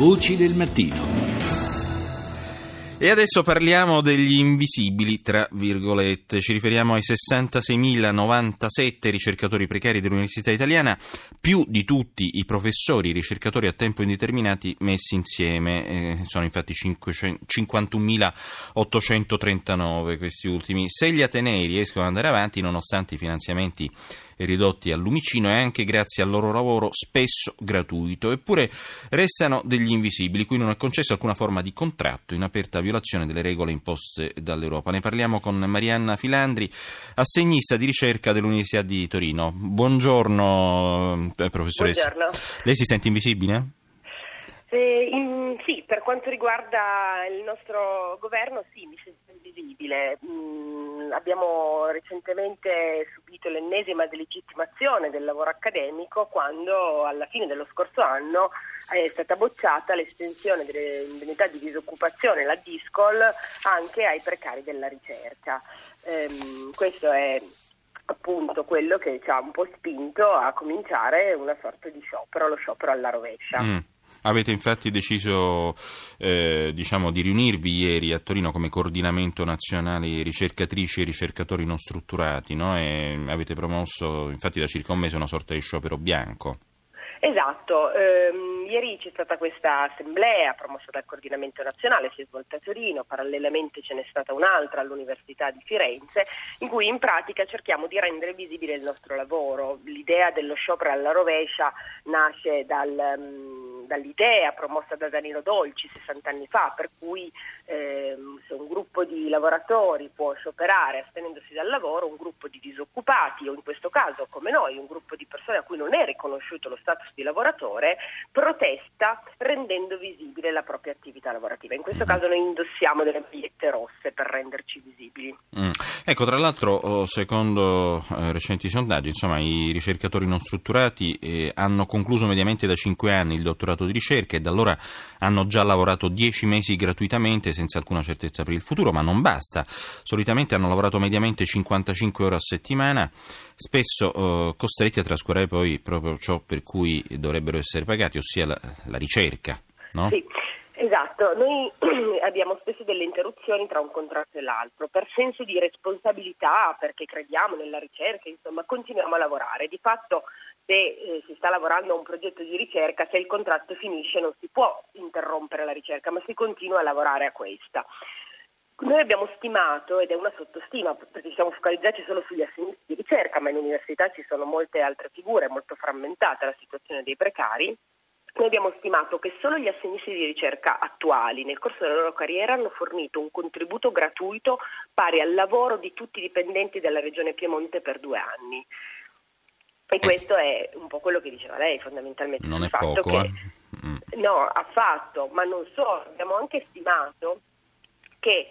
Voci del mattino. E adesso parliamo degli invisibili, tra virgolette. Ci riferiamo ai 66.097 ricercatori precari dell'Università Italiana, più di tutti i professori e ricercatori a tempo indeterminati messi insieme. Eh, sono infatti 51.839 questi ultimi. Se gli Atenei riescono ad andare avanti, nonostante i finanziamenti ridotti al lumicino, è anche grazie al loro lavoro spesso gratuito. Eppure restano degli invisibili, cui non è concessa alcuna forma di contratto in aperta violazione violazione delle regole imposte dall'Europa. Ne parliamo con Marianna Filandri, assegnista di ricerca dell'Università di Torino. Buongiorno, eh, professoressa. Buongiorno. Lei si sente invisibile? Eh, in, sì, per quanto riguarda il nostro governo, sì, mi sento invisibile. Mm, abbiamo recentemente subito l'ennesima delegittimazione del lavoro accademico quando alla fine dello scorso anno è stata bocciata l'estensione delle indennità di disoccupazione, la DISCOL, anche ai precari della ricerca. Ehm, questo è appunto quello che ci ha un po' spinto a cominciare una sorta di sciopero, lo sciopero alla rovescia. Mm. Avete infatti deciso eh, diciamo, di riunirvi ieri a Torino come coordinamento nazionale ricercatrici e ricercatori non strutturati no? e avete promosso infatti da circa un mese una sorta di sciopero bianco. Esatto, ehm, ieri c'è stata questa assemblea promossa dal coordinamento nazionale, si è svolta a Torino, parallelamente ce n'è stata un'altra all'Università di Firenze, in cui in pratica cerchiamo di rendere visibile il nostro lavoro. L'idea dello sciopero alla rovescia nasce dal... Um, dall'idea promossa da Danilo Dolci 60 anni fa, per cui ehm, se un gruppo di lavoratori può scioperare astenendosi dal lavoro, un gruppo di disoccupati o in questo caso come noi, un gruppo di persone a cui non è riconosciuto lo status di lavoratore, protesta rendendo visibile la propria attività lavorativa. In questo caso noi indossiamo delle magliette rosse per renderci visibili. Mm. Ecco, tra l'altro, oh, secondo eh, recenti sondaggi, insomma, i ricercatori non strutturati eh, hanno concluso mediamente da 5 anni il dottorato dottorato di ricerca e da allora hanno già lavorato 10 mesi gratuitamente senza alcuna certezza per il futuro, ma non basta. Solitamente hanno lavorato mediamente 55 ore a settimana, spesso eh, costretti a trascurare poi proprio ciò per cui dovrebbero essere pagati, ossia la, la ricerca. No? Sì. Esatto, noi abbiamo spesso delle interruzioni tra un contratto e l'altro, per senso di responsabilità, perché crediamo nella ricerca, insomma, continuiamo a lavorare. Di fatto se eh, si sta lavorando a un progetto di ricerca, se il contratto finisce non si può interrompere la ricerca, ma si continua a lavorare a questa. Noi abbiamo stimato, ed è una sottostima, perché siamo focalizzati solo sugli ricerca, ma in università ci sono molte altre figure, è molto frammentata la situazione dei precari. Noi abbiamo stimato che solo gli assegnisti di ricerca attuali nel corso della loro carriera hanno fornito un contributo gratuito pari al lavoro di tutti i dipendenti della regione Piemonte per due anni. E questo è un po' quello che diceva lei fondamentalmente. Non è poco, che, eh? mm. No, affatto, ma non solo, abbiamo anche stimato che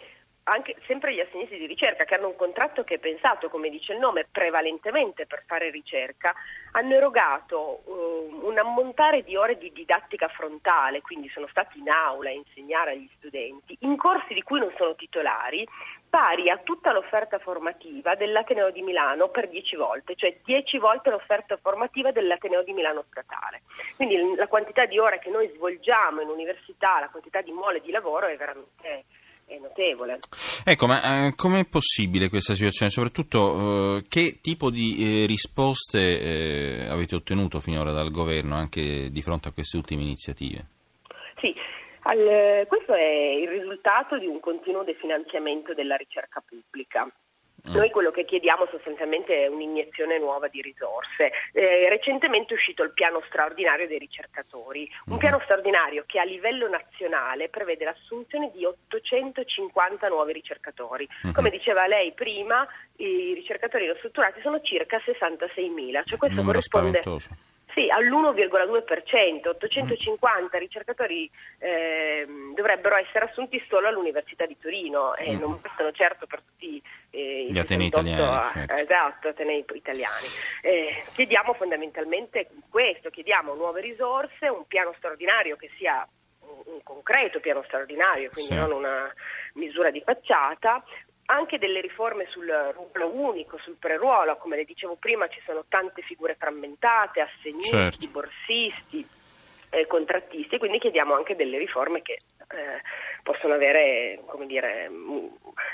anche, sempre gli assegnisti di ricerca che hanno un contratto che è pensato, come dice il nome, prevalentemente per fare ricerca, hanno erogato uh, un ammontare di ore di didattica frontale, quindi sono stati in aula a insegnare agli studenti, in corsi di cui non sono titolari, pari a tutta l'offerta formativa dell'Ateneo di Milano per 10 volte, cioè 10 volte l'offerta formativa dell'Ateneo di Milano statale. Quindi la quantità di ore che noi svolgiamo in università, la quantità di mole di lavoro è veramente è notevole. Ecco, ma eh, com'è possibile questa situazione? Soprattutto eh, che tipo di eh, risposte eh, avete ottenuto finora dal governo anche di fronte a queste ultime iniziative? Sì, al, questo è il risultato di un continuo definanziamento della ricerca pubblica. Mm. Noi quello che chiediamo sostanzialmente è un'iniezione nuova di risorse. Eh, recentemente è uscito il piano straordinario dei ricercatori, un mm. piano straordinario che a livello nazionale prevede l'assunzione di 850 nuovi ricercatori. Mm-hmm. Come diceva lei prima, i ricercatori non strutturati sono circa 66.000, cioè questo corrisponde... Spaventoso sì, all'1,2%, 850 mm. ricercatori eh, dovrebbero essere assunti solo all'Università di Torino e mm. non bastano certo per tutti eh, gli atenei italiani. Certo. Esatto, atenei italiani. Eh, chiediamo fondamentalmente questo, chiediamo nuove risorse, un piano straordinario che sia un concreto piano straordinario, quindi sì. non una misura di facciata, anche delle riforme sul ruolo unico, sul preruolo, come le dicevo prima ci sono tante figure frammentate, assegnisti, certo. borsisti. eh, contrattisti, quindi chiediamo anche delle riforme che eh, possono avere dire,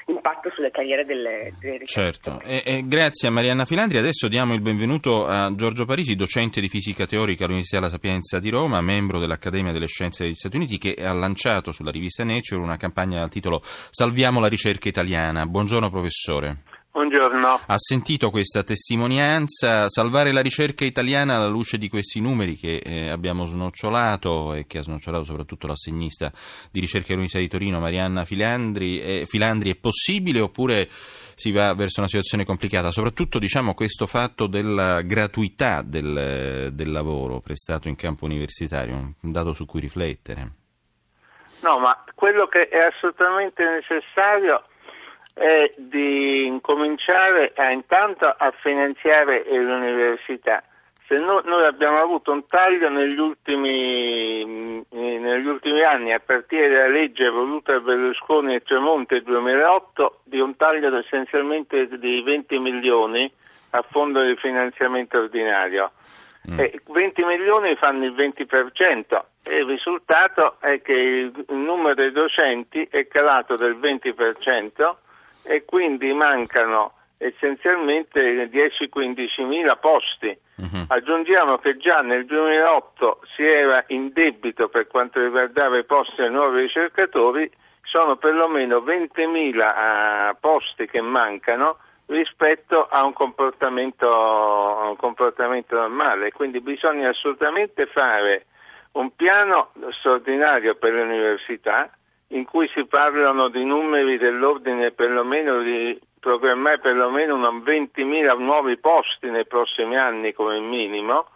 impatto sulle carriere delle, delle Certo, e, e grazie a Marianna Filandri. Adesso diamo il benvenuto a Giorgio Parisi, docente di fisica teorica all'Università La Sapienza di Roma, membro dell'Accademia delle Scienze degli Stati Uniti, che ha lanciato sulla rivista Nature una campagna dal titolo Salviamo la ricerca italiana. Buongiorno professore. Buongiorno. Ha sentito questa testimonianza, salvare la ricerca italiana alla luce di questi numeri che eh, abbiamo snocciolato e che ha snocciolato soprattutto l'assegnista di ricerca dell'Università di Torino, Marianna Filandri, eh, Filandri, è possibile oppure si va verso una situazione complicata? Soprattutto diciamo, questo fatto della gratuità del, del lavoro prestato in campo universitario, un dato su cui riflettere. No, ma quello che è assolutamente necessario è di incominciare a, intanto a finanziare l'università. Se no, noi abbiamo avuto un taglio negli ultimi, mm, negli ultimi, anni, a partire dalla legge voluta da Berlusconi e Tremonti 2008, di un taglio essenzialmente di 20 milioni a fondo di finanziamento ordinario. Mm. E 20 milioni fanno il 20% e il risultato è che il numero dei docenti è calato del 20% e quindi mancano essenzialmente 10-15 mila posti. Uh-huh. Aggiungiamo che già nel 2008 si era in debito per quanto riguardava i posti ai nuovi ricercatori, sono perlomeno 20 mila uh, posti che mancano rispetto a un comportamento, a un comportamento normale. Quindi bisogna assolutamente fare un piano straordinario per le università in cui si parlano di numeri dell'ordine perlomeno di programmare perlomeno 20.000 nuovi posti nei prossimi anni come minimo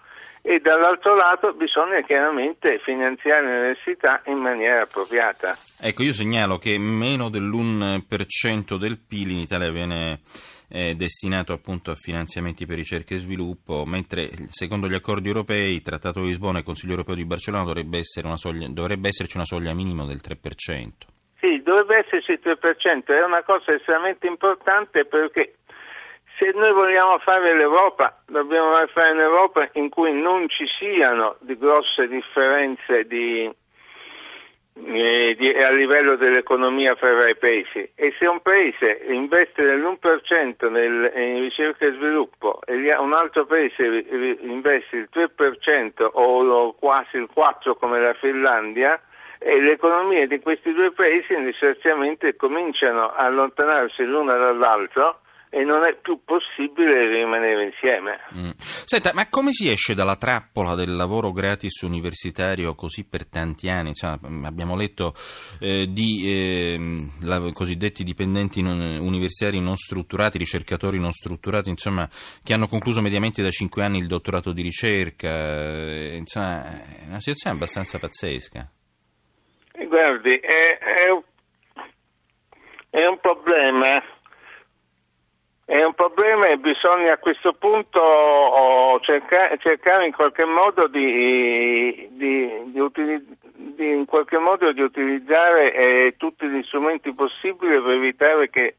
e dall'altro lato bisogna chiaramente finanziare l'università in maniera appropriata. Ecco, io segnalo che meno dell'1% del PIL in Italia viene eh, destinato appunto a finanziamenti per ricerca e sviluppo, mentre secondo gli accordi europei, il Trattato di Lisbona e il Consiglio europeo di Barcellona dovrebbe, essere soglia, dovrebbe esserci una soglia minimo del 3%. Sì, dovrebbe esserci il 3%, è una cosa estremamente importante perché se noi vogliamo fare l'Europa, dobbiamo fare un'Europa in cui non ci siano di grosse differenze di, eh, di, a livello dell'economia fra i paesi. E se un paese investe nell'1% nel, in ricerca e sviluppo e un altro paese investe il 3% o quasi il 4% come la Finlandia e le economie di questi due paesi necessariamente cominciano a allontanarsi l'una dall'altro e non è più possibile rimanere insieme. Mm. Senta, ma come si esce dalla trappola del lavoro gratis universitario così per tanti anni? Cioè, abbiamo letto eh, di eh, la, cosiddetti dipendenti non, universitari non strutturati, ricercatori non strutturati, insomma, che hanno concluso mediamente da cinque anni il dottorato di ricerca. Eh, insomma, è una situazione abbastanza pazzesca. Guardi, è, è, è un problema bisogna a questo punto oh, cercare, in qualche modo di, di, di, in qualche modo di utilizzare eh, tutti gli strumenti possibili per evitare che,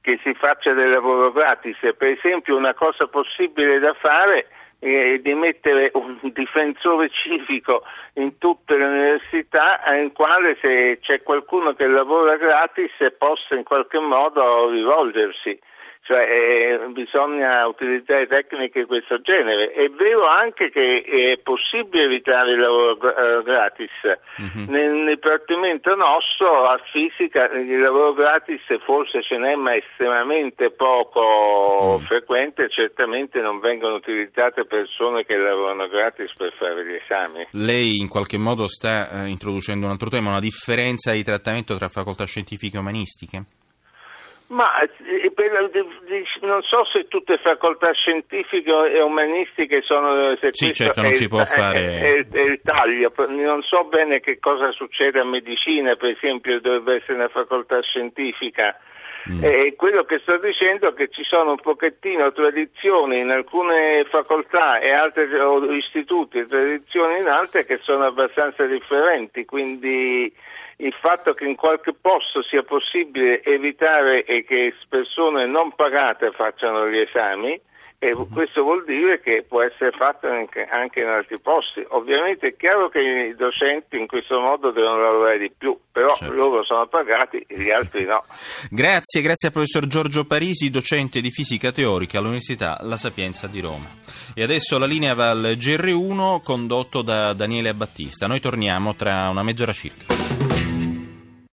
che, si faccia del lavoro gratis. Per esempio una cosa possibile da fare è di mettere un difensore civico in tutte le università in quale se c'è qualcuno che lavora gratis possa in qualche modo rivolgersi cioè eh, bisogna utilizzare tecniche di questo genere. È vero anche che è possibile evitare il lavoro eh, gratis. Mm-hmm. Nel, nel dipartimento nostro a fisica il lavoro gratis forse ce n'è ma estremamente poco mm. frequente certamente non vengono utilizzate persone che lavorano gratis per fare gli esami. Lei in qualche modo sta eh, introducendo un altro tema, una differenza di trattamento tra facoltà scientifiche e umanistiche? Ma eh, non so se tutte le facoltà scientifiche e umanistiche sono... Se sì, certo, non si può fare... È, è, è, il taglio, non so bene che cosa succede a medicina, per esempio, dovrebbe essere una facoltà scientifica. Mm. E quello che sto dicendo è che ci sono un pochettino tradizioni in alcune facoltà e altri istituti, tradizioni in altre che sono abbastanza differenti, quindi il fatto che in qualche posto sia possibile evitare che persone non pagate facciano gli esami e questo vuol dire che può essere fatto anche in altri posti. Ovviamente è chiaro che i docenti in questo modo devono lavorare di più, però certo. loro sono pagati, e gli altri no. Grazie, grazie al professor Giorgio Parisi, docente di fisica teorica all'Università La Sapienza di Roma. E adesso la linea va al GR1 condotto da Daniele Battista. Noi torniamo tra una mezz'ora circa.